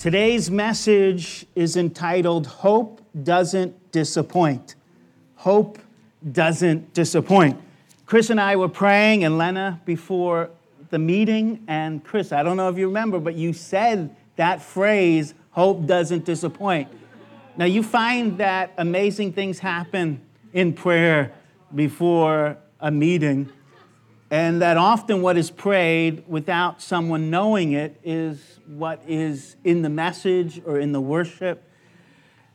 Today's message is entitled Hope Doesn't Disappoint. Hope Doesn't Disappoint. Chris and I were praying, and Lena before the meeting. And Chris, I don't know if you remember, but you said that phrase, Hope Doesn't Disappoint. Now, you find that amazing things happen in prayer before a meeting, and that often what is prayed without someone knowing it is what is in the message or in the worship.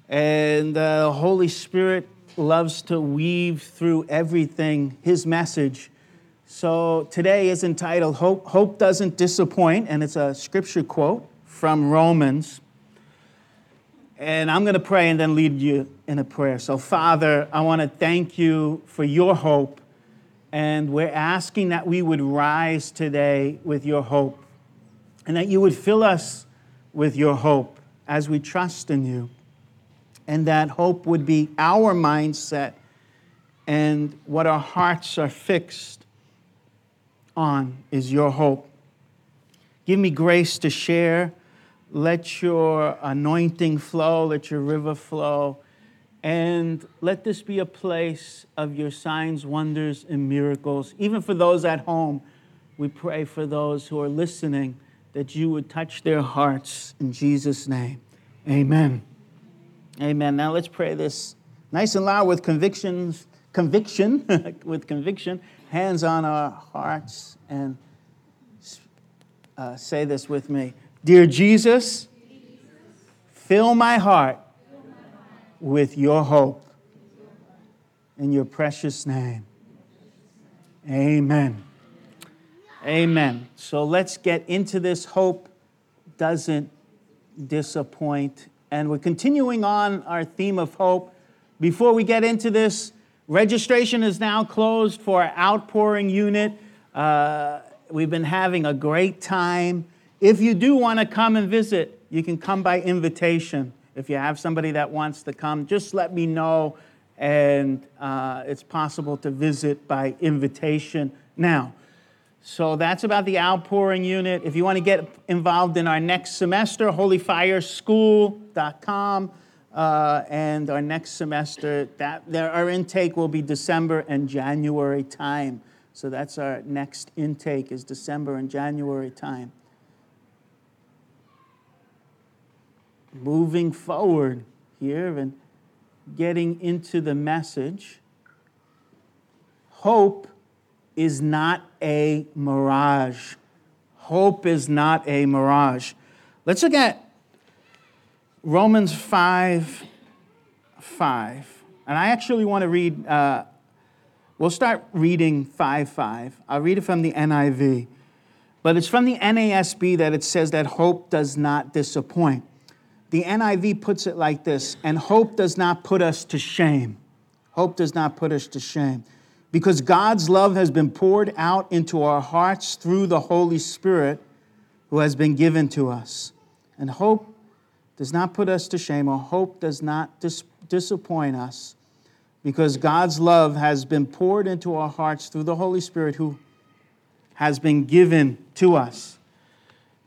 And the Holy Spirit loves to weave through everything His message. So today is entitled Hope, Hope Doesn't Disappoint, and it's a scripture quote from Romans. And I'm going to pray and then lead you in a prayer. So, Father, I want to thank you for your hope. And we're asking that we would rise today with your hope and that you would fill us with your hope as we trust in you. And that hope would be our mindset and what our hearts are fixed on is your hope. Give me grace to share. Let your anointing flow, let your river flow. And let this be a place of your signs, wonders, and miracles. Even for those at home, we pray for those who are listening that you would touch their hearts in Jesus' name. Amen. Amen. Now let's pray this nice and loud with convictions, conviction, with conviction, hands on our hearts, and uh, say this with me. Dear Jesus, fill my heart with your hope. In your precious name. Amen. Amen. So let's get into this. Hope doesn't disappoint. And we're continuing on our theme of hope. Before we get into this, registration is now closed for our outpouring unit. Uh, we've been having a great time. If you do want to come and visit, you can come by invitation. If you have somebody that wants to come, just let me know, and uh, it's possible to visit by invitation. Now, so that's about the outpouring unit. If you want to get involved in our next semester, holyfireschool.com. Uh, and our next semester, that there, our intake will be December and January time. So that's our next intake is December and January time. Moving forward here and getting into the message. Hope is not a mirage. Hope is not a mirage. Let's look at Romans 5 5. And I actually want to read, uh, we'll start reading 5 5. I'll read it from the NIV. But it's from the NASB that it says that hope does not disappoint. The NIV puts it like this and hope does not put us to shame. Hope does not put us to shame because God's love has been poured out into our hearts through the Holy Spirit who has been given to us. And hope does not put us to shame, or hope does not dis- disappoint us, because God's love has been poured into our hearts through the Holy Spirit who has been given to us.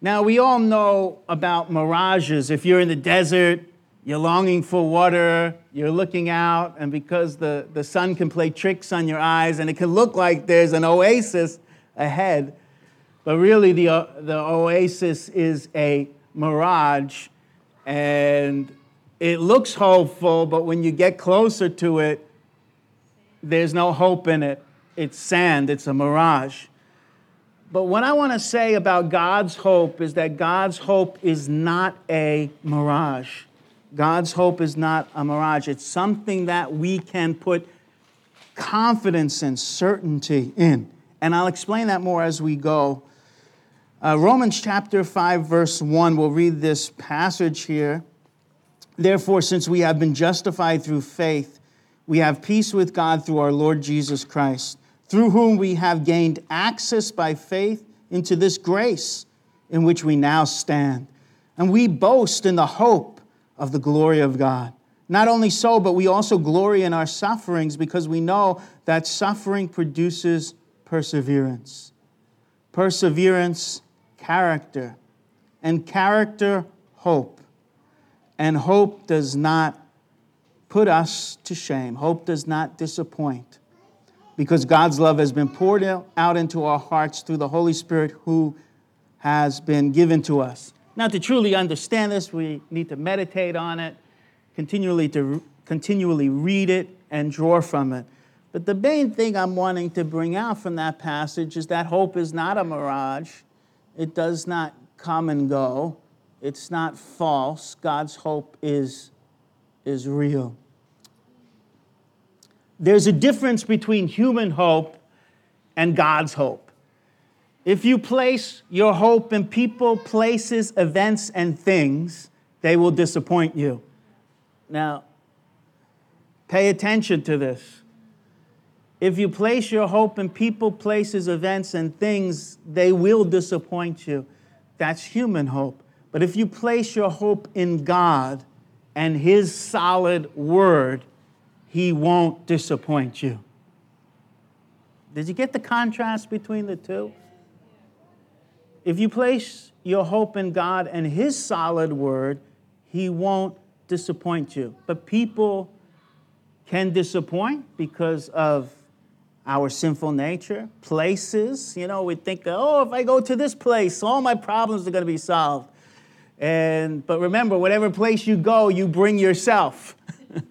Now, we all know about mirages. If you're in the desert, you're longing for water, you're looking out, and because the, the sun can play tricks on your eyes, and it can look like there's an oasis ahead, but really the, uh, the oasis is a mirage, and it looks hopeful, but when you get closer to it, there's no hope in it. It's sand, it's a mirage. But what I want to say about God's hope is that God's hope is not a mirage. God's hope is not a mirage. It's something that we can put confidence and certainty in. And I'll explain that more as we go. Uh, Romans chapter 5, verse 1, we'll read this passage here. Therefore, since we have been justified through faith, we have peace with God through our Lord Jesus Christ, through whom we have gained access by faith into this grace in which we now stand. And we boast in the hope of the glory of God. Not only so, but we also glory in our sufferings because we know that suffering produces perseverance. Perseverance character, and character, hope. And hope does not put us to shame. Hope does not disappoint because God's love has been poured out into our hearts through the Holy Spirit who has been given to us. Now, to truly understand this, we need to meditate on it, continually to continually read it and draw from it. But the main thing I'm wanting to bring out from that passage is that hope is not a mirage. It does not come and go. It's not false. God's hope is, is real. There's a difference between human hope and God's hope. If you place your hope in people, places, events, and things, they will disappoint you. Now, pay attention to this. If you place your hope in people, places, events, and things, they will disappoint you. That's human hope. But if you place your hope in God and His solid word, He won't disappoint you. Did you get the contrast between the two? If you place your hope in God and His solid word, He won't disappoint you. But people can disappoint because of our sinful nature, places. You know, we think, oh, if I go to this place, all my problems are going to be solved. And but remember, whatever place you go, you bring yourself.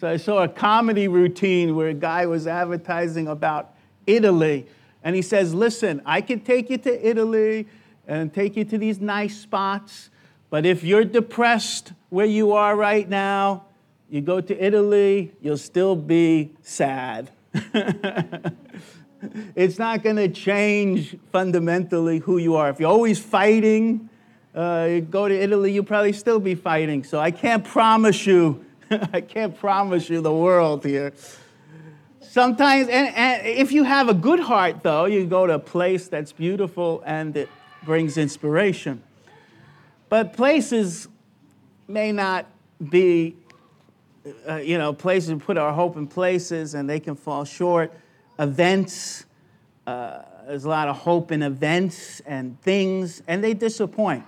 so I saw a comedy routine where a guy was advertising about Italy, and he says, "Listen, I can take you to Italy and take you to these nice spots, but if you're depressed where you are right now, you go to Italy, you'll still be sad. it's not going to change fundamentally who you are. If you're always fighting, uh, go to Italy, you'll probably still be fighting. So I can't promise you, I can't promise you the world here. Sometimes, and, and if you have a good heart, though, you go to a place that's beautiful and it brings inspiration. But places may not be uh, you know, places, we put our hope in places and they can fall short. Events, uh, there's a lot of hope in events and things, and they disappoint.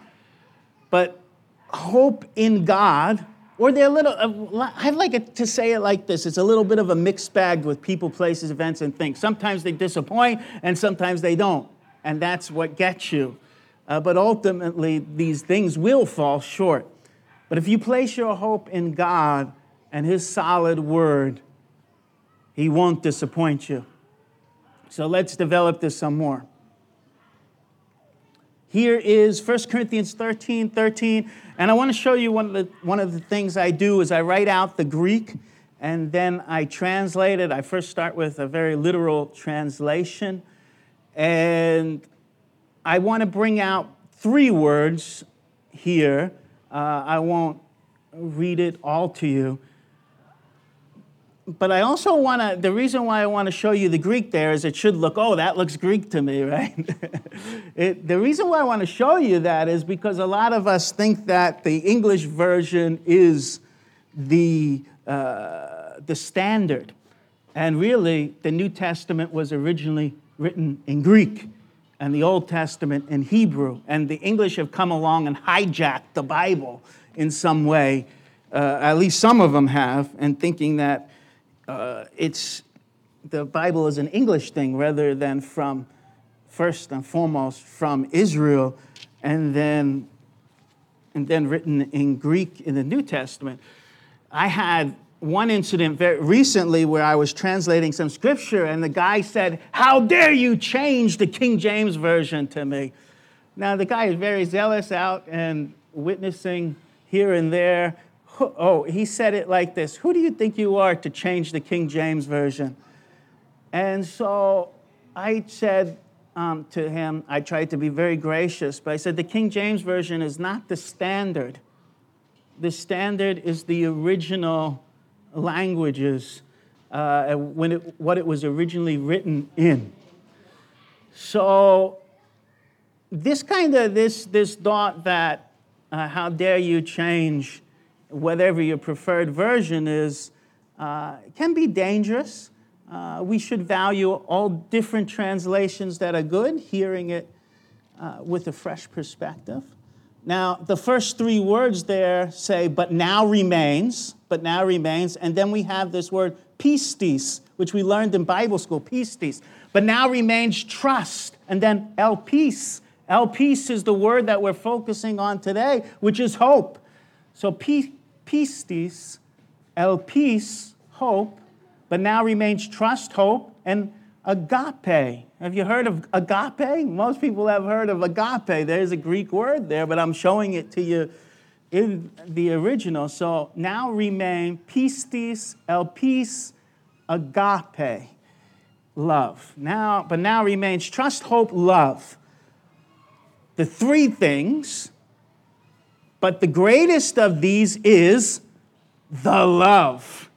But hope in God, or they're a little, uh, I'd like to say it like this it's a little bit of a mixed bag with people, places, events, and things. Sometimes they disappoint, and sometimes they don't. And that's what gets you. Uh, but ultimately, these things will fall short. But if you place your hope in God, and His solid word, He won't disappoint you. So let's develop this some more. Here is 1 Corinthians 13 13. And I want to show you one of, the, one of the things I do is I write out the Greek and then I translate it. I first start with a very literal translation. And I want to bring out three words here. Uh, I won't read it all to you but I also want to, the reason why I want to show you the Greek there is it should look, oh, that looks Greek to me, right? it, the reason why I want to show you that is because a lot of us think that the English version is the, uh, the standard. And really, the New Testament was originally written in Greek and the Old Testament in Hebrew. And the English have come along and hijacked the Bible in some way. Uh, at least some of them have, and thinking that uh, it's the Bible is an English thing rather than from first and foremost from Israel, and then and then written in Greek in the New Testament. I had one incident very recently where I was translating some scripture, and the guy said, How dare you change the King James Version to me? Now, the guy is very zealous out and witnessing here and there. Oh, he said it like this Who do you think you are to change the King James Version? And so I said um, to him, I tried to be very gracious, but I said, The King James Version is not the standard. The standard is the original languages uh, when it, what it was originally written in. So this kind of this this thought that uh, how dare you change whatever your preferred version is uh, can be dangerous. Uh, we should value all different translations that are good, hearing it uh, with a fresh perspective. Now, the first three words there say, but now remains, but now remains. And then we have this word pistis, which we learned in Bible school, pistis. But now remains trust. And then elpis. El peace is the word that we're focusing on today, which is hope. So pistis, elpis, hope. But now remains trust, hope, and agape. Have you heard of agape? Most people have heard of agape. There's a Greek word there, but I'm showing it to you in the original. So now remain pistis, elpis, agape, love. Now, but now remains trust, hope, love. The three things, but the greatest of these is the love.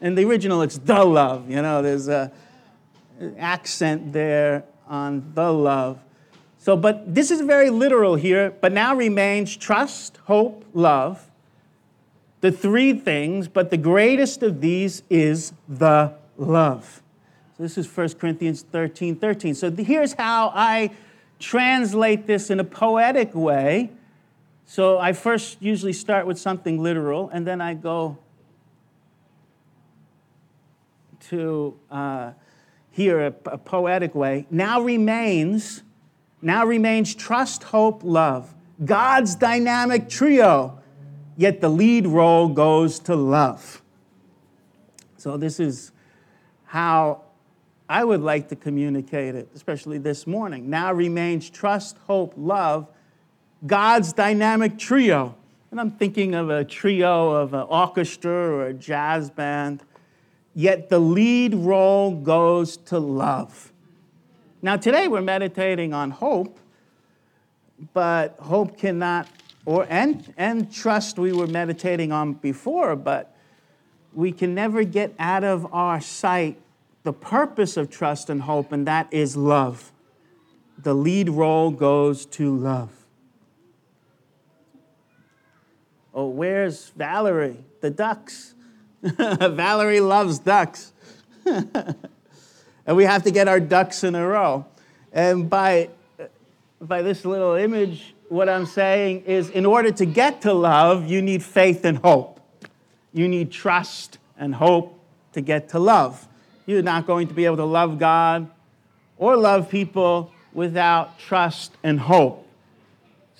In the original, it's the love. You know, there's a accent there on the love. So, but this is very literal here, but now remains trust, hope, love. The three things, but the greatest of these is the love. So this is 1 Corinthians 13 13. So here's how I translate this in a poetic way. So I first usually start with something literal, and then I go to. Uh, here a, a poetic way, now remains, now remains trust, hope, love. God's dynamic trio, yet the lead role goes to love. So this is how I would like to communicate it, especially this morning. Now remains trust, hope, love, God's dynamic trio. And I'm thinking of a trio of an orchestra or a jazz band yet the lead role goes to love. Now, today we're meditating on hope, but hope cannot, or and, and trust we were meditating on before, but we can never get out of our sight the purpose of trust and hope, and that is love. The lead role goes to love. Oh, where's Valerie? The ducks. Valerie loves ducks. and we have to get our ducks in a row. And by, by this little image, what I'm saying is in order to get to love, you need faith and hope. You need trust and hope to get to love. You're not going to be able to love God or love people without trust and hope.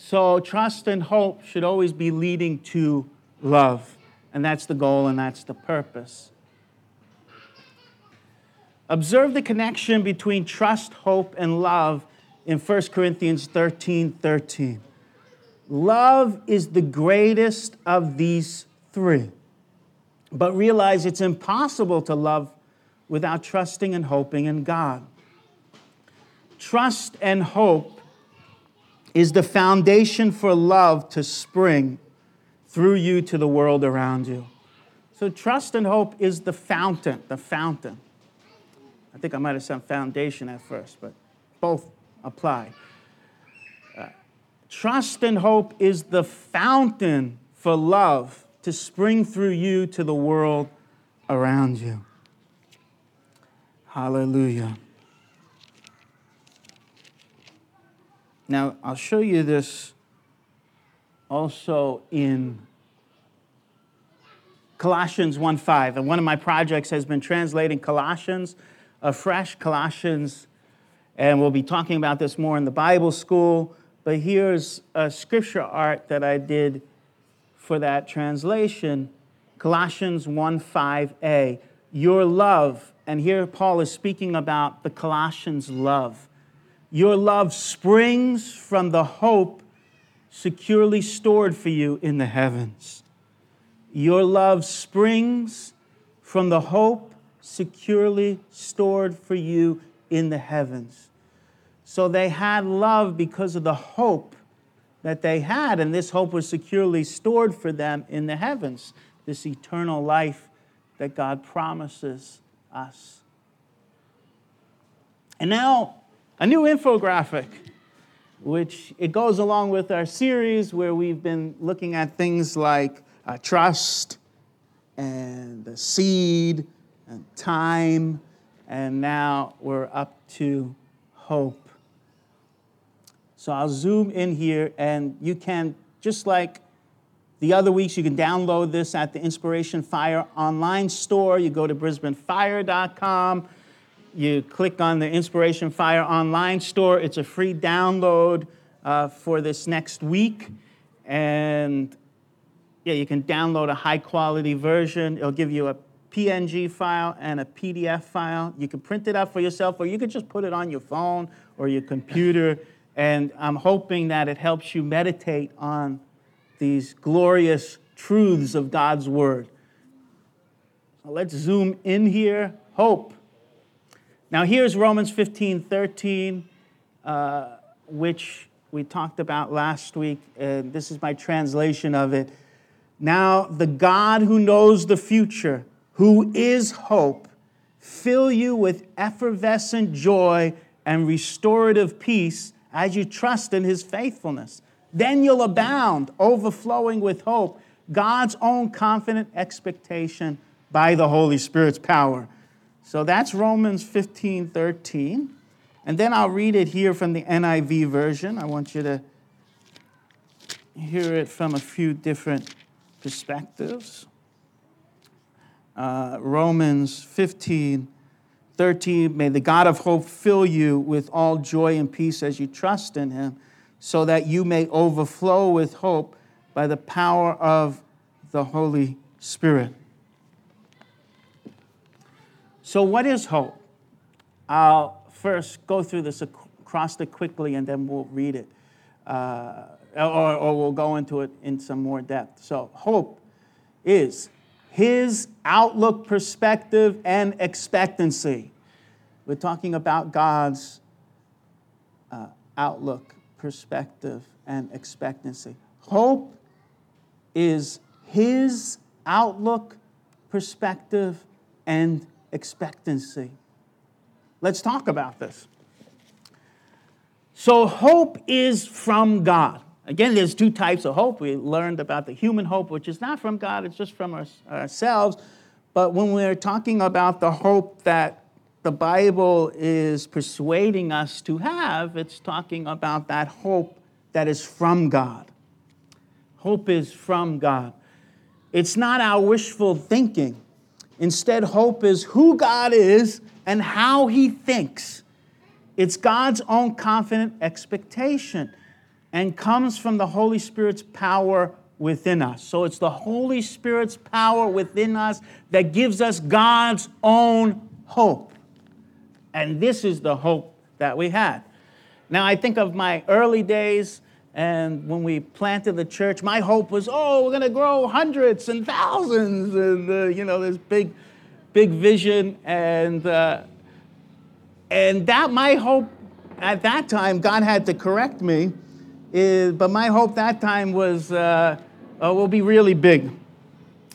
So, trust and hope should always be leading to love. And that's the goal and that's the purpose. Observe the connection between trust, hope, and love in 1 Corinthians 13 13. Love is the greatest of these three. But realize it's impossible to love without trusting and hoping in God. Trust and hope is the foundation for love to spring through you to the world around you. So trust and hope is the fountain, the fountain. I think I might have said foundation at first, but both apply. Uh, trust and hope is the fountain for love to spring through you to the world around you. Hallelujah. Now, I'll show you this also in Colossians 1:5. And one of my projects has been translating Colossians afresh, Colossians, and we'll be talking about this more in the Bible school. But here's a scripture art that I did for that translation Colossians 1 5a. Your love, and here Paul is speaking about the Colossians' love. Your love springs from the hope securely stored for you in the heavens. Your love springs from the hope securely stored for you in the heavens. So they had love because of the hope that they had, and this hope was securely stored for them in the heavens, this eternal life that God promises us. And now, a new infographic, which it goes along with our series where we've been looking at things like uh, trust and the seed and time, and now we're up to hope. So I'll zoom in here, and you can, just like the other weeks, you can download this at the Inspiration Fire online store. You go to brisbanefire.com, you click on the Inspiration Fire online store. It's a free download uh, for this next week. And yeah, you can download a high quality version. It'll give you a PNG file and a PDF file. You can print it out for yourself, or you could just put it on your phone or your computer. And I'm hoping that it helps you meditate on these glorious truths of God's Word. So let's zoom in here. Hope. Now, here's Romans 15 13, uh, which we talked about last week. And this is my translation of it. Now, the God who knows the future, who is hope, fill you with effervescent joy and restorative peace as you trust in his faithfulness. Then you'll abound, overflowing with hope, God's own confident expectation by the Holy Spirit's power. So that's Romans 15 13. And then I'll read it here from the NIV version. I want you to hear it from a few different perspectives. Uh, Romans 15 13, may the God of hope fill you with all joy and peace as you trust in him, so that you may overflow with hope by the power of the Holy Spirit. So, what is hope? I'll first go through this acrostic quickly and then we'll read it, uh, or, or we'll go into it in some more depth. So, hope is his outlook, perspective, and expectancy. We're talking about God's uh, outlook, perspective, and expectancy. Hope is his outlook, perspective, and expectancy. Let's talk about this. So, hope is from God. Again, there's two types of hope. We learned about the human hope, which is not from God, it's just from our, ourselves. But when we're talking about the hope that the Bible is persuading us to have, it's talking about that hope that is from God. Hope is from God. It's not our wishful thinking. Instead, hope is who God is and how He thinks. It's God's own confident expectation and comes from the Holy Spirit's power within us. So it's the Holy Spirit's power within us that gives us God's own hope. And this is the hope that we had. Now, I think of my early days, and when we planted the church, my hope was, oh, we're going to grow hundreds and thousands, and uh, you know, this big, big vision, and uh, and that my hope at that time, God had to correct me is, but my hope that time was, uh, uh, will be really big.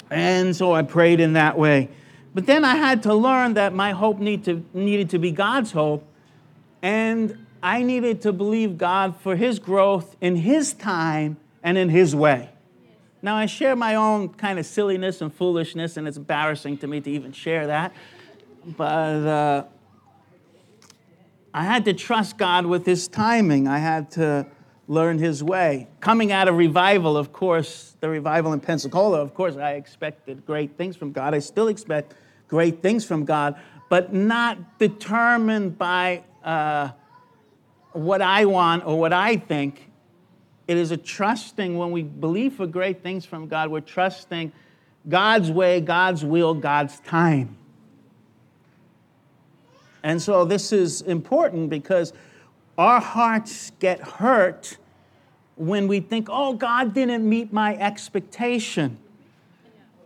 And so I prayed in that way. But then I had to learn that my hope need to, needed to be God's hope. And I needed to believe God for His growth in His time and in His way. Now, I share my own kind of silliness and foolishness, and it's embarrassing to me to even share that. But uh, I had to trust God with His timing. I had to learn his way. Coming out of revival, of course, the revival in Pensacola, of course, I expected great things from God. I still expect great things from God, but not determined by uh, what I want or what I think. It is a trusting, when we believe for great things from God, we're trusting God's way, God's will, God's time. And so this is important because our hearts get hurt when we think, oh, God didn't meet my expectation.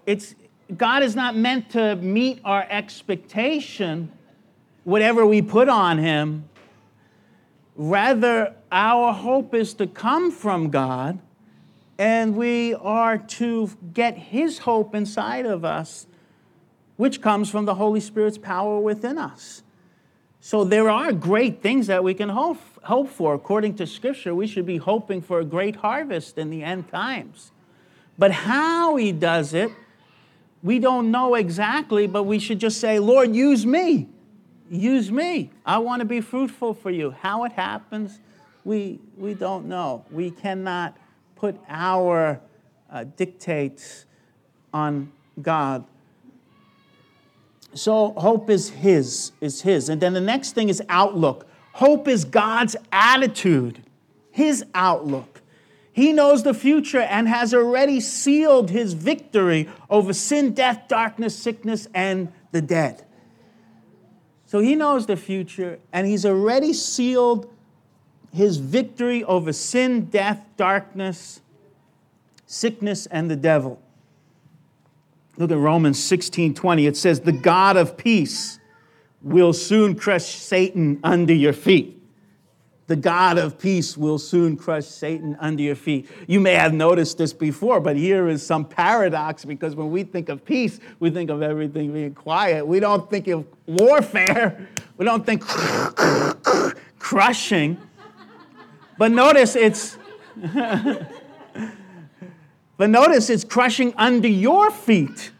It's, God is not meant to meet our expectation, whatever we put on Him. Rather, our hope is to come from God, and we are to get His hope inside of us, which comes from the Holy Spirit's power within us. So there are great things that we can hope, hope for. According to Scripture, we should be hoping for a great harvest in the end times. But how He does it, we don't know exactly, but we should just say, Lord, use me. Use me. I want to be fruitful for you. How it happens, we, we don't know. We cannot put our uh, dictates on God. So hope is his, is his. And then the next thing is outlook. Hope is God's attitude, his outlook. He knows the future and has already sealed his victory over sin, death, darkness, sickness, and the dead. So he knows the future and he's already sealed his victory over sin, death, darkness, sickness, and the devil. Look at Romans 16 20. It says, The God of peace will soon crush Satan under your feet the God of peace will soon crush Satan under your feet. You may have noticed this before, but here is some paradox because when we think of peace, we think of everything being quiet. We don't think of warfare, we don't think crushing. But notice it's. but notice it's crushing under your feet.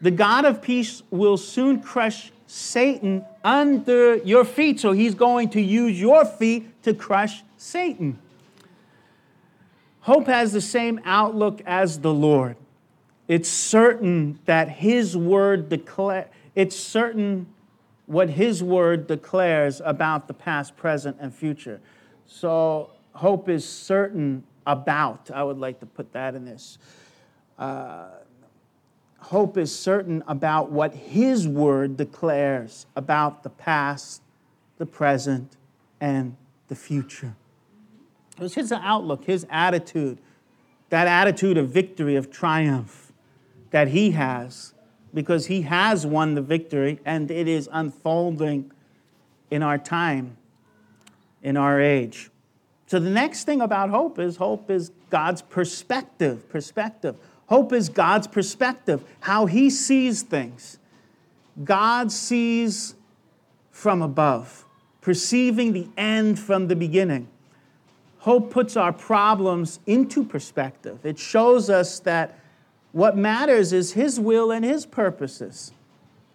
The God of peace will soon crush Satan under your feet. So he's going to use your feet to crush Satan. Hope has the same outlook as the Lord. It's certain that his word declare it's certain what his word declares about the past, present, and future. So hope is certain about. I would like to put that in this. Uh, hope is certain about what His Word declares about the past, the present, and the future. It was His outlook, His attitude, that attitude of victory, of triumph that He has, because He has won the victory and it is unfolding in our time, in our age. So the next thing about hope is hope is God's perspective, perspective. Hope is God's perspective, how He sees things. God sees from above, perceiving the end from the beginning. Hope puts our problems into perspective. It shows us that what matters is His will and His purposes.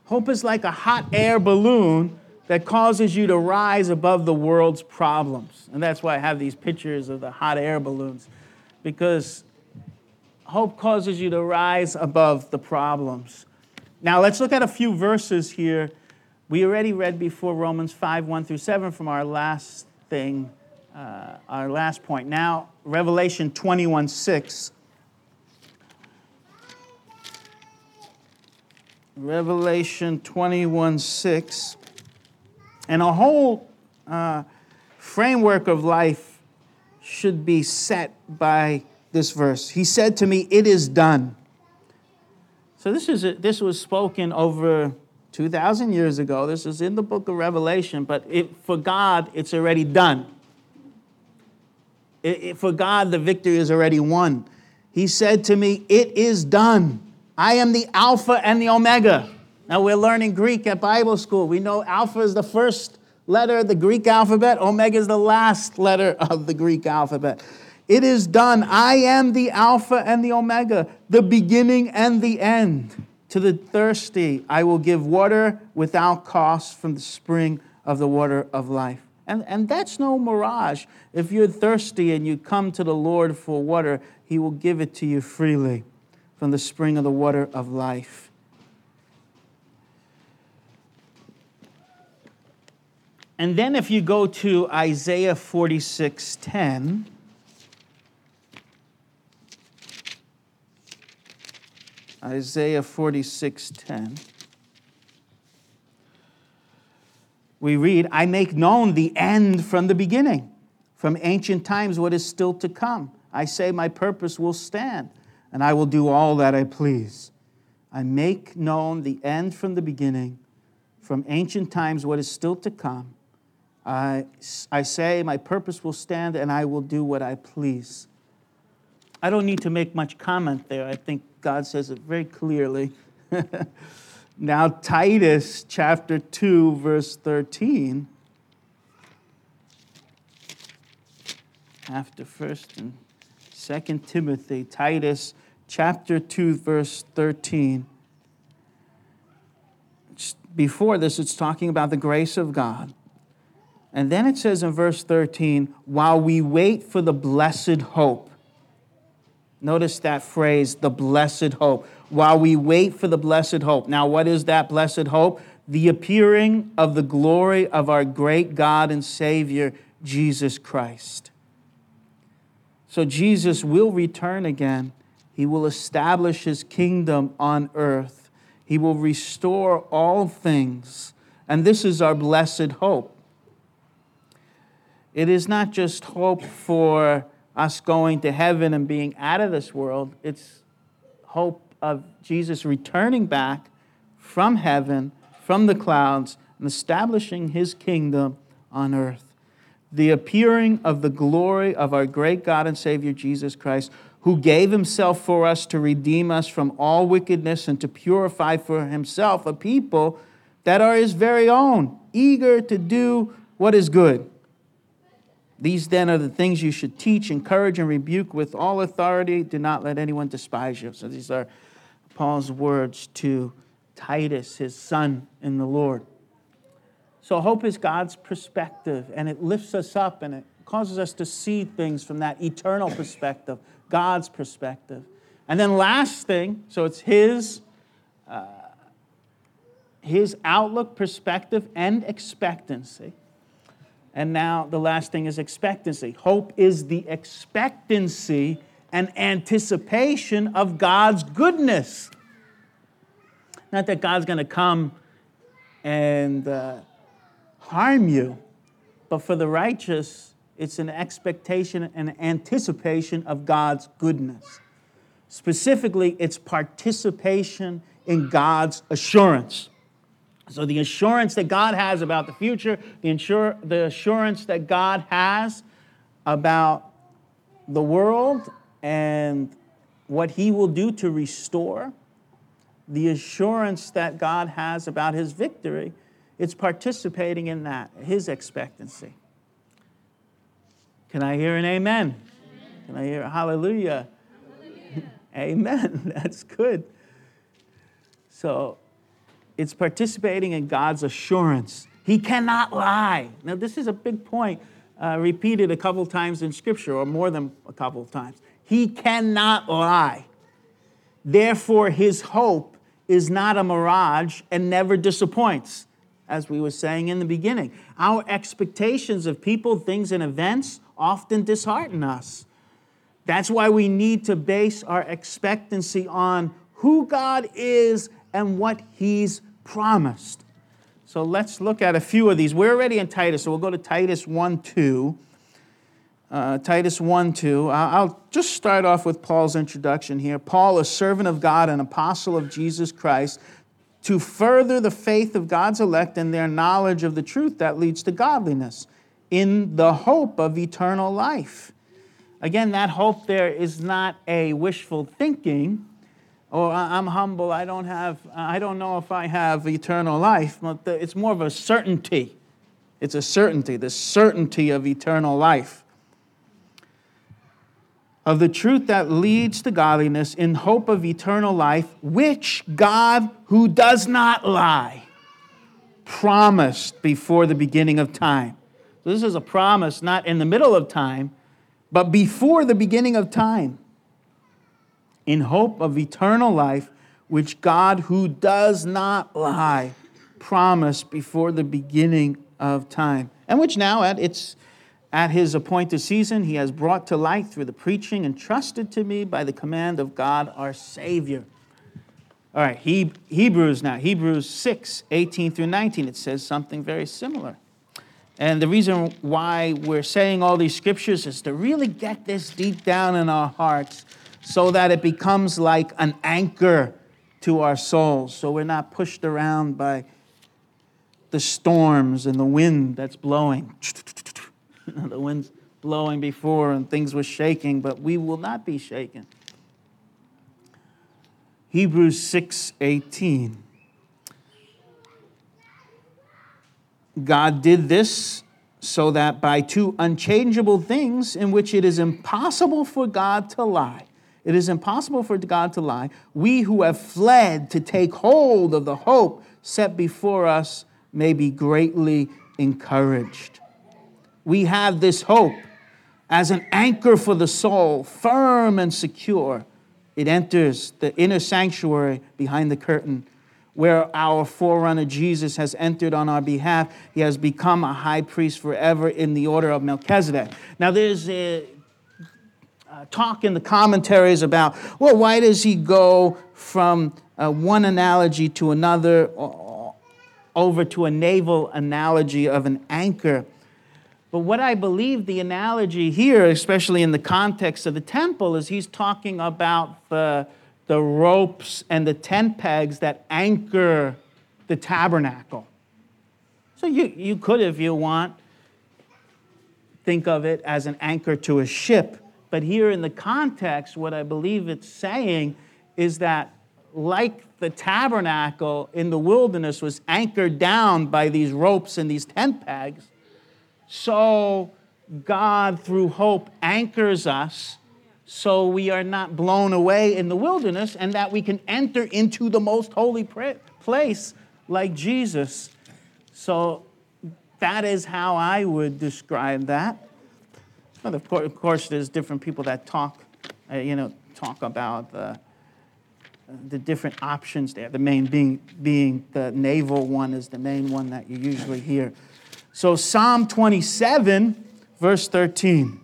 Hope is like a hot air balloon that causes you to rise above the world's problems. And that's why I have these pictures of the hot air balloons, because hope causes you to rise above the problems. Now, let's look at a few verses here. We already read before Romans 5 1 through 7 from our last thing, uh, our last point. Now, Revelation 21 6. Revelation 21 6. And a whole uh, framework of life should be set by this verse. He said to me, It is done. So this, is a, this was spoken over 2,000 years ago. This is in the book of Revelation, but it, for God, it's already done. It, it, for God, the victory is already won. He said to me, It is done. I am the Alpha and the Omega. Now, we're learning Greek at Bible school. We know Alpha is the first letter of the Greek alphabet, Omega is the last letter of the Greek alphabet. It is done. I am the Alpha and the Omega, the beginning and the end. To the thirsty, I will give water without cost from the spring of the water of life. And, and that's no mirage. If you're thirsty and you come to the Lord for water, He will give it to you freely from the spring of the water of life. And then if you go to Isaiah 46 10, Isaiah 46:10. We read, I make known the end from the beginning, from ancient times what is still to come. I say my purpose will stand, and I will do all that I please. I make known the end from the beginning, from ancient times what is still to come. I, I say my purpose will stand, and I will do what I please. I don't need to make much comment there. I think God says it very clearly. now, Titus chapter 2, verse 13. After 1st and 2nd Timothy, Titus chapter 2, verse 13. Before this, it's talking about the grace of God. And then it says in verse 13, while we wait for the blessed hope Notice that phrase, the blessed hope. While we wait for the blessed hope. Now, what is that blessed hope? The appearing of the glory of our great God and Savior, Jesus Christ. So, Jesus will return again. He will establish his kingdom on earth. He will restore all things. And this is our blessed hope. It is not just hope for us going to heaven and being out of this world. It's hope of Jesus returning back from heaven, from the clouds, and establishing his kingdom on earth. The appearing of the glory of our great God and Savior Jesus Christ, who gave himself for us to redeem us from all wickedness and to purify for himself a people that are his very own, eager to do what is good. These then are the things you should teach, encourage, and rebuke with all authority. Do not let anyone despise you. So these are Paul's words to Titus, his son in the Lord. So hope is God's perspective, and it lifts us up and it causes us to see things from that eternal perspective, God's perspective. And then last thing, so it's his, uh, his outlook, perspective, and expectancy. And now the last thing is expectancy. Hope is the expectancy and anticipation of God's goodness. Not that God's going to come and uh, harm you, but for the righteous, it's an expectation and anticipation of God's goodness. Specifically, it's participation in God's assurance. So, the assurance that God has about the future, the, insure, the assurance that God has about the world and what He will do to restore, the assurance that God has about His victory, it's participating in that, His expectancy. Can I hear an amen? amen. Can I hear a hallelujah? hallelujah. amen. That's good. So, it's participating in God's assurance. He cannot lie. Now, this is a big point, uh, repeated a couple times in Scripture, or more than a couple of times. He cannot lie. Therefore, his hope is not a mirage and never disappoints, as we were saying in the beginning. Our expectations of people, things, and events often dishearten us. That's why we need to base our expectancy on who God is and what He's promised. So let's look at a few of these. We're already in Titus, so we'll go to Titus 1 2. Uh, Titus 1 2. I'll just start off with Paul's introduction here. Paul, a servant of God and apostle of Jesus Christ, to further the faith of God's elect and their knowledge of the truth that leads to godliness, in the hope of eternal life. Again, that hope there is not a wishful thinking or I'm humble, I don't have, I don't know if I have eternal life. But it's more of a certainty. It's a certainty, the certainty of eternal life. Of the truth that leads to godliness in hope of eternal life, which God, who does not lie, promised before the beginning of time. So this is a promise not in the middle of time, but before the beginning of time in hope of eternal life, which God, who does not lie, promised before the beginning of time, and which now at its at his appointed season he has brought to light through the preaching entrusted to me by the command of God our Savior. All right, he, Hebrews now, Hebrews 6, 18 through 19, it says something very similar. And the reason why we're saying all these scriptures is to really get this deep down in our hearts so that it becomes like an anchor to our souls, so we're not pushed around by the storms and the wind that's blowing. the wind's blowing before and things were shaking, but we will not be shaken. Hebrews 6:18 God did this so that by two unchangeable things in which it is impossible for God to lie it is impossible for God to lie we who have fled to take hold of the hope set before us may be greatly encouraged we have this hope as an anchor for the soul firm and secure it enters the inner sanctuary behind the curtain where our forerunner Jesus has entered on our behalf. He has become a high priest forever in the order of Melchizedek. Now, there's a, talk in the commentaries about, well, why does he go from uh, one analogy to another over to a naval analogy of an anchor? But what I believe the analogy here, especially in the context of the temple, is he's talking about the, the ropes and the tent pegs that anchor the tabernacle. So you, you could, if you want, think of it as an anchor to a ship. But here in the context, what I believe it's saying is that, like the tabernacle in the wilderness was anchored down by these ropes and these tent pegs, so God, through hope, anchors us so we are not blown away in the wilderness and that we can enter into the most holy place like Jesus. So that is how I would describe that. Well, of course, there's different people that talk, uh, you know, talk about the, the different options there. The main being, being the naval one is the main one that you usually hear. So, Psalm 27, verse 13.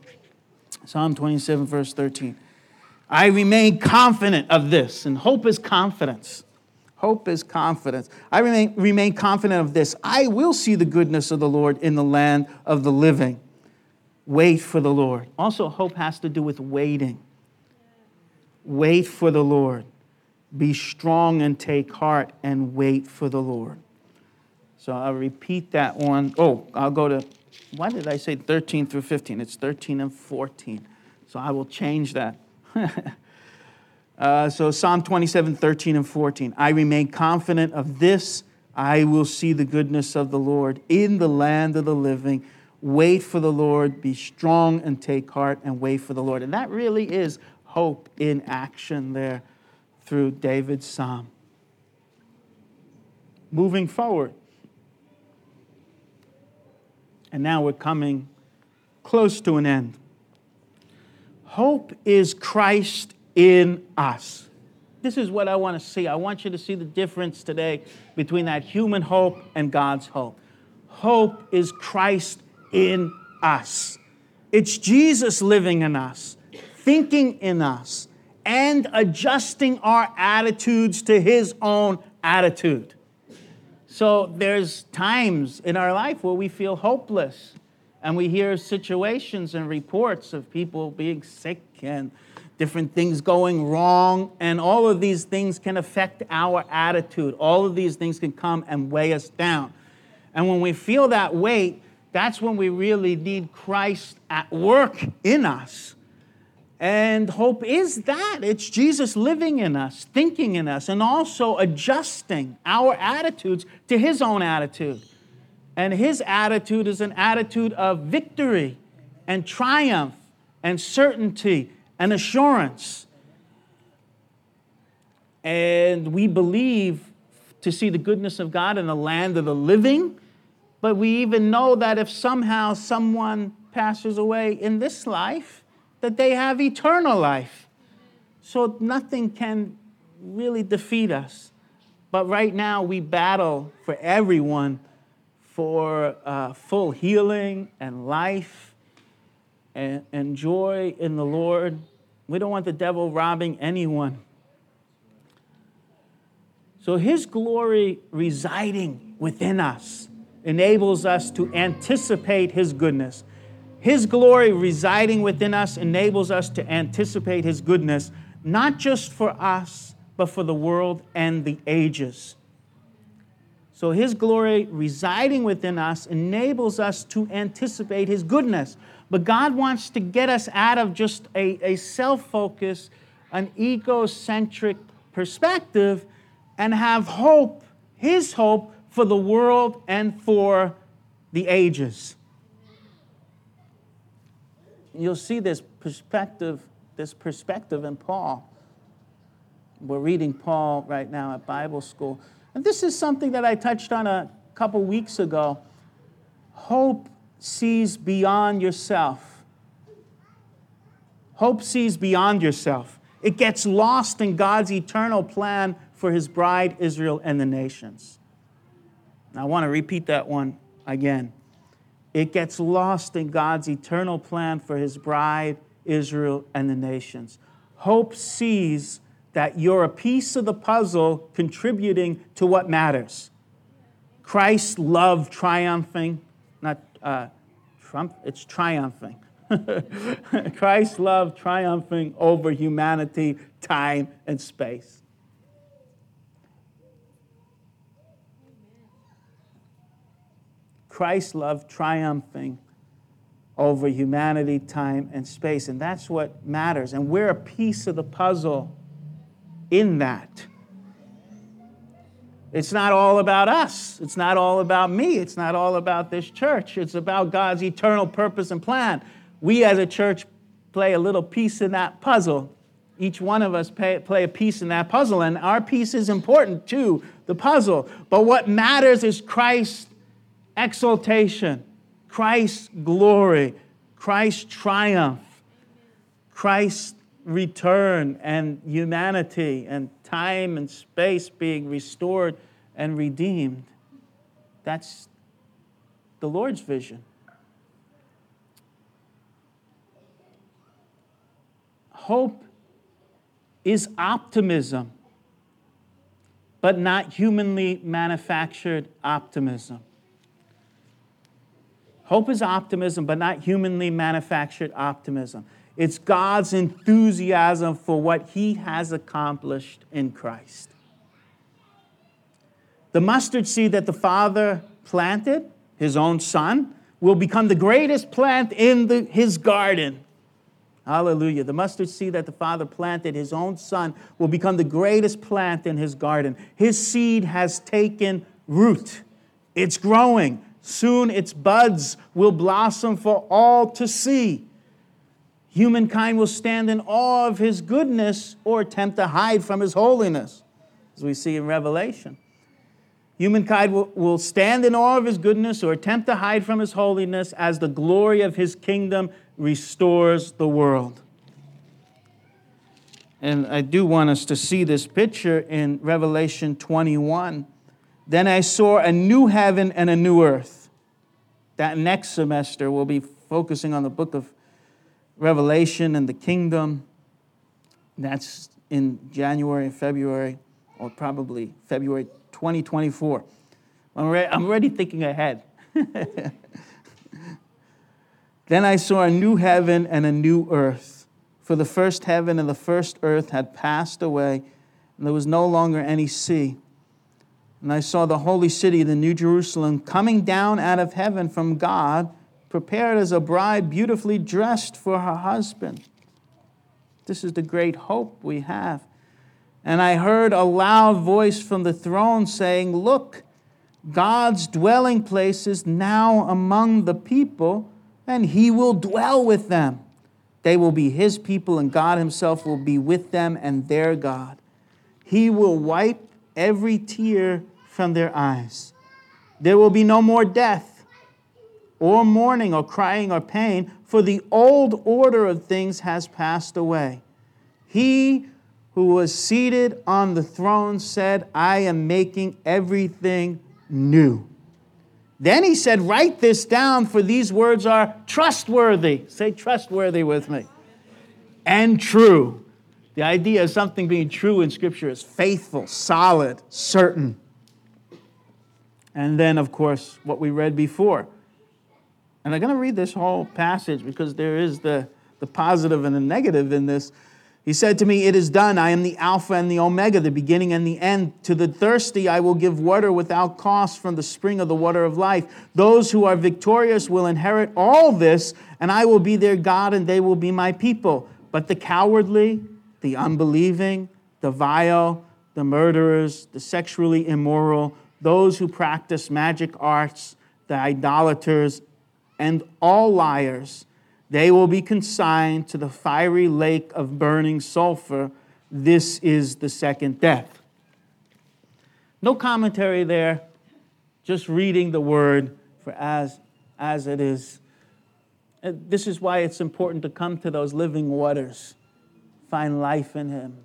Psalm 27, verse 13. I remain confident of this, and hope is confidence. Hope is confidence. I remain, remain confident of this. I will see the goodness of the Lord in the land of the living. Wait for the Lord. Also, hope has to do with waiting. Wait for the Lord. Be strong and take heart and wait for the Lord. So I'll repeat that one. Oh, I'll go to, why did I say 13 through 15? It's 13 and 14. So I will change that. uh, so Psalm 27, 13 and 14. I remain confident of this. I will see the goodness of the Lord in the land of the living. Wait for the Lord, be strong and take heart and wait for the Lord. And that really is hope in action there through David's psalm. Moving forward. And now we're coming close to an end. Hope is Christ in us. This is what I want to see. I want you to see the difference today between that human hope and God's hope. Hope is Christ in us. It's Jesus living in us, thinking in us, and adjusting our attitudes to his own attitude. So there's times in our life where we feel hopeless and we hear situations and reports of people being sick and different things going wrong, and all of these things can affect our attitude. All of these things can come and weigh us down. And when we feel that weight, that's when we really need Christ at work in us and hope is that it's Jesus living in us, thinking in us, and also adjusting our attitudes to his own attitude. And his attitude is an attitude of victory and triumph and certainty and assurance. And we believe to see the goodness of God in the land of the living, but we even know that if somehow someone passes away in this life, that they have eternal life. So nothing can really defeat us. But right now, we battle for everyone for uh, full healing and life and, and joy in the Lord. We don't want the devil robbing anyone. So his glory residing within us enables us to anticipate his goodness. His glory residing within us enables us to anticipate his goodness, not just for us, but for the world and the ages. So his glory residing within us enables us to anticipate his goodness. But God wants to get us out of just a, a self focus, an egocentric perspective, and have hope, his hope, for the world and for the ages. You'll see this perspective, this perspective in Paul. We're reading Paul right now at Bible school. And this is something that I touched on a couple weeks ago. Hope sees beyond yourself. Hope sees beyond yourself. It gets lost in God's eternal plan for his bride, Israel, and the nations. I want to repeat that one again. It gets lost in God's eternal plan for his bride, Israel, and the nations. Hope sees that you're a piece of the puzzle contributing to what matters. Christ's love triumphing, not uh, Trump, it's triumphing. Christ's love triumphing over humanity, time, and space. Christ's love triumphing over humanity, time, and space. And that's what matters. And we're a piece of the puzzle in that. It's not all about us. It's not all about me. It's not all about this church. It's about God's eternal purpose and plan. We as a church play a little piece in that puzzle. Each one of us pay, play a piece in that puzzle, and our piece is important too, the puzzle. But what matters is Christ's exaltation, Christ's glory, Christ's triumph, Christ's return, and humanity, and time and space being restored and redeemed. That's the Lord's vision. Hope is optimism, but not humanly manufactured optimism. Hope is optimism, but not humanly manufactured optimism. It's God's enthusiasm for what He has accomplished in Christ. The mustard seed that the Father planted, His own Son, will become the greatest plant in the, His garden. Hallelujah. The mustard seed that the Father planted, His own Son, will become the greatest plant in His garden. His seed has taken root, it's growing. Soon its buds will blossom for all to see. Humankind will stand in awe of his goodness or attempt to hide from his holiness, as we see in Revelation. Humankind will, stand in awe of his goodness or attempt to hide from his holiness as the glory of his kingdom restores the world. And I do want us to see this picture in Revelation 21. Then I saw a new heaven and a new earth that next semester, we'll be focusing on the book of Revelation and the kingdom. That's in January and February, or probably February 2024. I'm already, I'm already thinking ahead. then I saw a new heaven and a new earth. For the first heaven and the first earth had passed away, and there was no longer any sea. And I saw the holy city, the New Jerusalem, coming down out of heaven from God, prepared as a bride beautifully dressed for her husband. This is the great hope we have. And I heard a loud voice from the throne saying, Look, God's dwelling place is now among the people, and he will dwell with them. They will be his people, and God himself will be with them and their God. He will wipe every tear from their eyes. There will be no more death, or mourning, or crying, or pain, for the old order of things has passed away. He who was seated on the throne said, I am making everything new. Then he said, Write this down, for these words are trustworthy. Say trustworthy with me. And true. The idea of something being true in Scripture is faithful, solid, certain. And then, of course, what we read before. And I'm going to read this whole passage because there is the, the positive and the negative in this. He said to me, It is done. I am the Alpha and the Omega, the beginning and the end. To the thirsty, I will give water without cost from the spring of the water of life. Those who are victorious will inherit all this, and I will be their God, and they will be my people. But the cowardly, the unbelieving, the vile, the murderers, the sexually immoral, those who practice magic arts, the idolaters, and all liars, they will be consigned to the fiery lake of burning sulfur. This is the second death. No commentary there, just reading the word for as, as it is. This is why it's important to come to those living waters, find life in Him.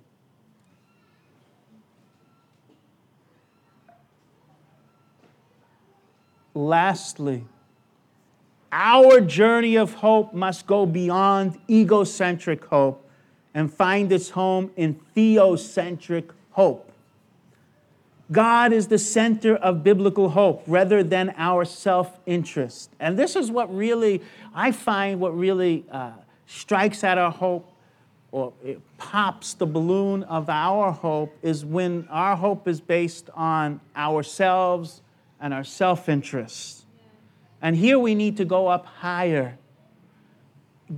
Lastly, our journey of hope must go beyond egocentric hope and find its home in theocentric hope. God is the center of biblical hope rather than our self interest. And this is what really, I find what really uh, strikes at our hope or it pops the balloon of our hope is when our hope is based on ourselves and our self interest. And here we need to go up higher,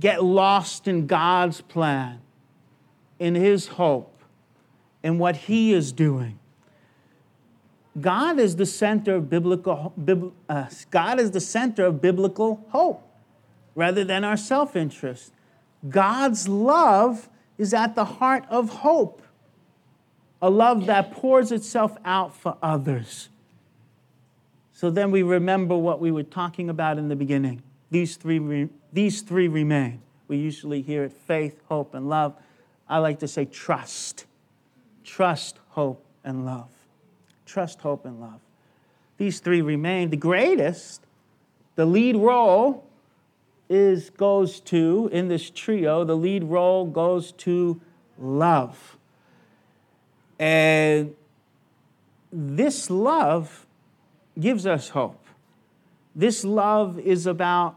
get lost in God's plan, in His hope, in what He is doing. God is the center of biblical, uh, God is the center of biblical hope rather than our self interest. God's love is at the heart of hope, a love that pours itself out for others. So then we remember what we were talking about in the beginning. These three, re- these three remain. We usually hear it faith, hope, and love. I like to say trust. Trust, hope, and love. Trust, hope, and love. These three remain. The greatest, the lead role is goes to in this trio, the lead role goes to love. And this love gives us hope. This love is about,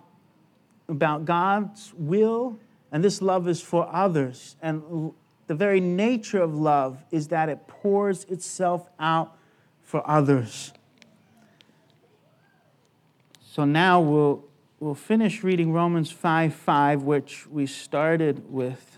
about God's will, and this love is for others. And the very nature of love is that it pours itself out for others. So now we'll, we'll finish reading Romans 5 5, which we started with.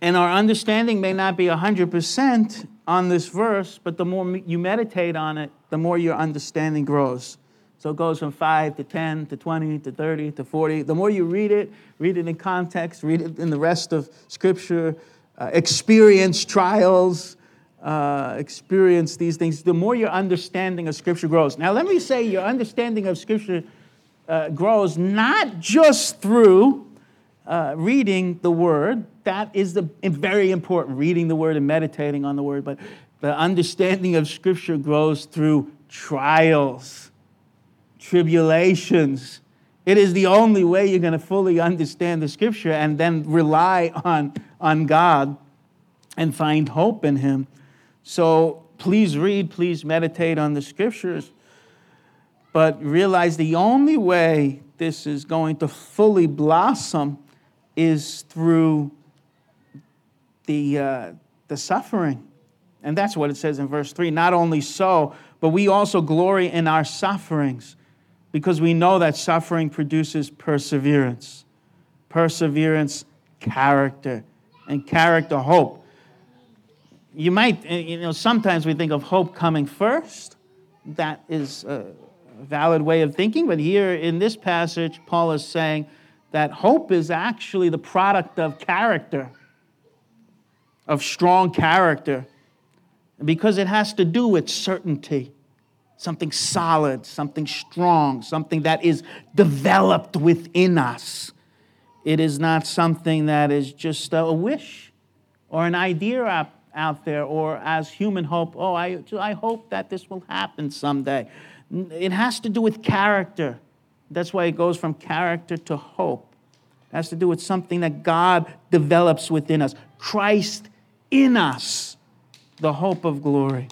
And our understanding may not be 100%, on this verse, but the more you meditate on it, the more your understanding grows. So it goes from 5 to 10 to 20 to 30 to 40. The more you read it, read it in context, read it in the rest of Scripture, uh, experience trials, uh, experience these things, the more your understanding of Scripture grows. Now, let me say your understanding of Scripture uh, grows not just through uh, reading the word. That is the, very important, reading the word and meditating on the word. But the understanding of Scripture grows through trials, tribulations. It is the only way you're going to fully understand the Scripture and then rely on, on God and find hope in Him. So please read, please meditate on the Scriptures. But realize the only way this is going to fully blossom is through the, uh, the suffering. And that's what it says in verse 3. Not only so, but we also glory in our sufferings because we know that suffering produces perseverance. Perseverance, character, and character, hope. You might, uh, you know, sometimes we think of hope coming first. That is a valid way of thinking, but here in this passage, Paul is saying, that hope is actually the product of character, of strong character, because it has to do with certainty, something solid, something strong, something that is developed within us. It is not something that is just a wish or an idea out there, or as human hope, oh, I, I hope that this will happen someday. It has to do with character. That's why it goes from character to hope. It has to do with something that God develops within us. Christ in us, the hope of glory.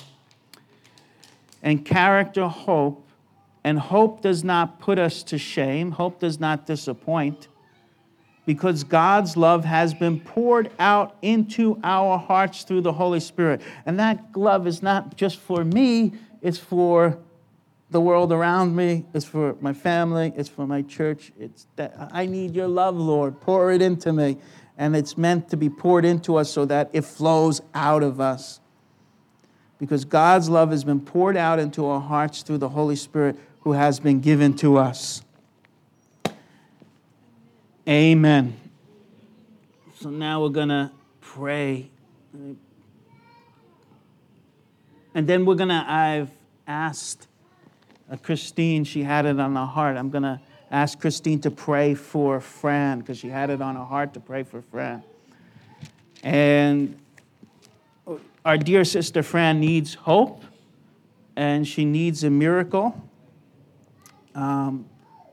And character, hope, and hope does not put us to shame, hope does not disappoint, because God's love has been poured out into our hearts through the Holy Spirit. And that love is not just for me, it's for the world around me, it's for my family, it's for my church. It's that I need your love, Lord. Pour it into me. And it's meant to be poured into us so that it flows out of us. Because God's love has been poured out into our hearts through the Holy Spirit who has been given to us. Amen. So now we're going to pray. And then we're going to, I've asked uh, Christine, she had it on her heart. I'm going to ask Christine to pray for Fran because she had it on her heart to pray for Fran. And our dear sister Fran needs hope and she needs a miracle. Um,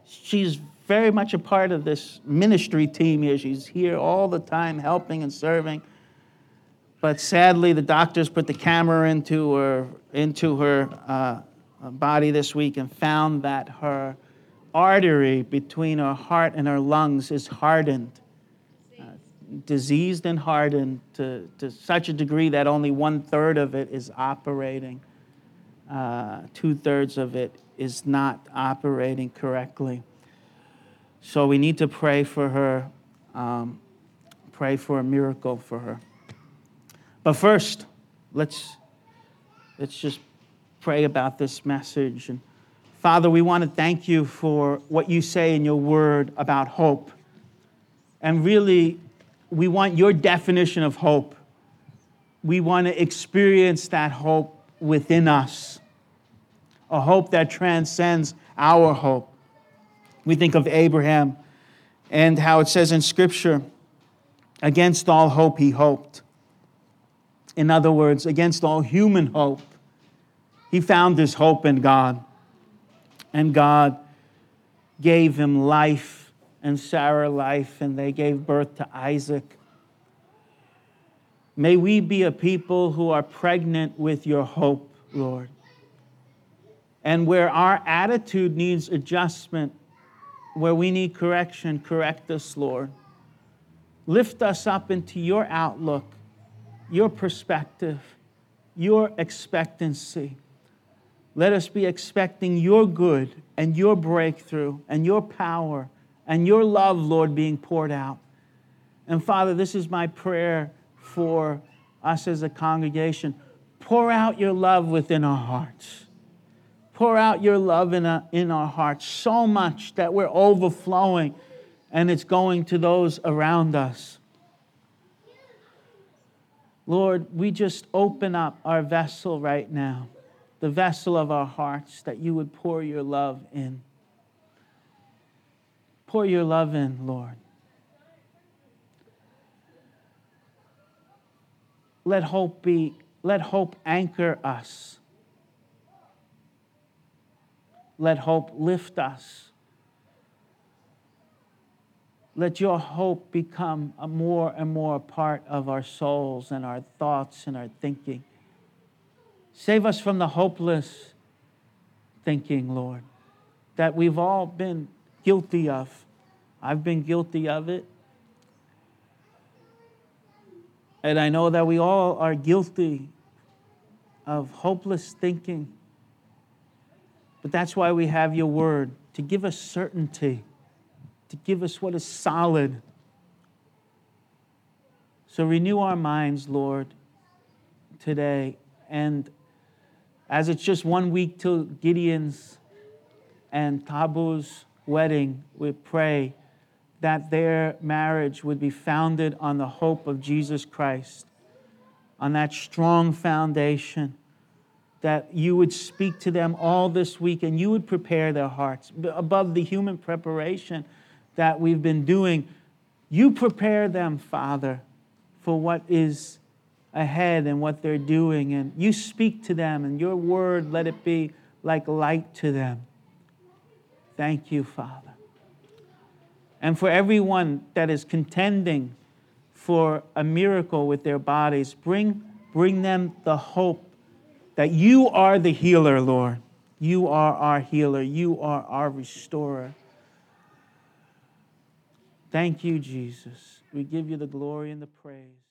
she's very much a part of this ministry team here. She's here all the time helping and serving. But sadly, the doctors put the camera into her, into her uh, body this week and found that her artery between her heart and her lungs is hardened, uh, diseased and hardened to, to such a degree that only one third of it is operating. Uh, Two thirds of it is not operating correctly. So we need to pray for her, um, pray for a miracle for her. But first, let's, let's just pray about this message. And Father, we want to thank you for what you say in your word about hope. And really, we want your definition of hope. We want to experience that hope within us, a hope that transcends our hope. We think of Abraham and how it says in Scripture, against all hope he hoped. In other words, against all human hope, he found his hope in God. And God gave him life and Sarah life, and they gave birth to Isaac. May we be a people who are pregnant with your hope, Lord. And where our attitude needs adjustment, where we need correction, correct us, Lord. Lift us up into your outlook, your perspective, your expectancy. Let us be expecting your good and your breakthrough and your power and your love, Lord, being poured out. And Father, this is my prayer for us as a congregation. Pour out your love within our hearts. Pour out your love in, a, in our hearts so much that we're overflowing and it's going to those around us. Lord, we just open up our vessel right now the vessel of our hearts, that you would pour your love in. Pour your love in, Lord. Let hope be, let hope anchor us. Let hope lift us. Let your hope become a more and more part of our souls and our thoughts and our thinking. Save us from the hopeless thinking, Lord, that we've all been guilty of. I've been guilty of it. And I know that we all are guilty of hopeless thinking. But that's why we have your word to give us certainty, to give us what is solid. So renew our minds, Lord, today. And as it's just one week till Gideon's and Tabu's wedding, we pray that their marriage would be founded on the hope of Jesus Christ, on that strong foundation, that you would speak to them all this week and you would prepare their hearts above the human preparation that we've been doing. You prepare them, Father, for what is ahead and what they're doing. And you speak to them, and your word, let it be like light to them. Thank you, Father. And for everyone that is contending for a miracle with their bodies, bring, bring them the hope that you are the healer, Lord. You are our healer. You are our restorer. Thank you, Jesus. We give you the glory and the praise.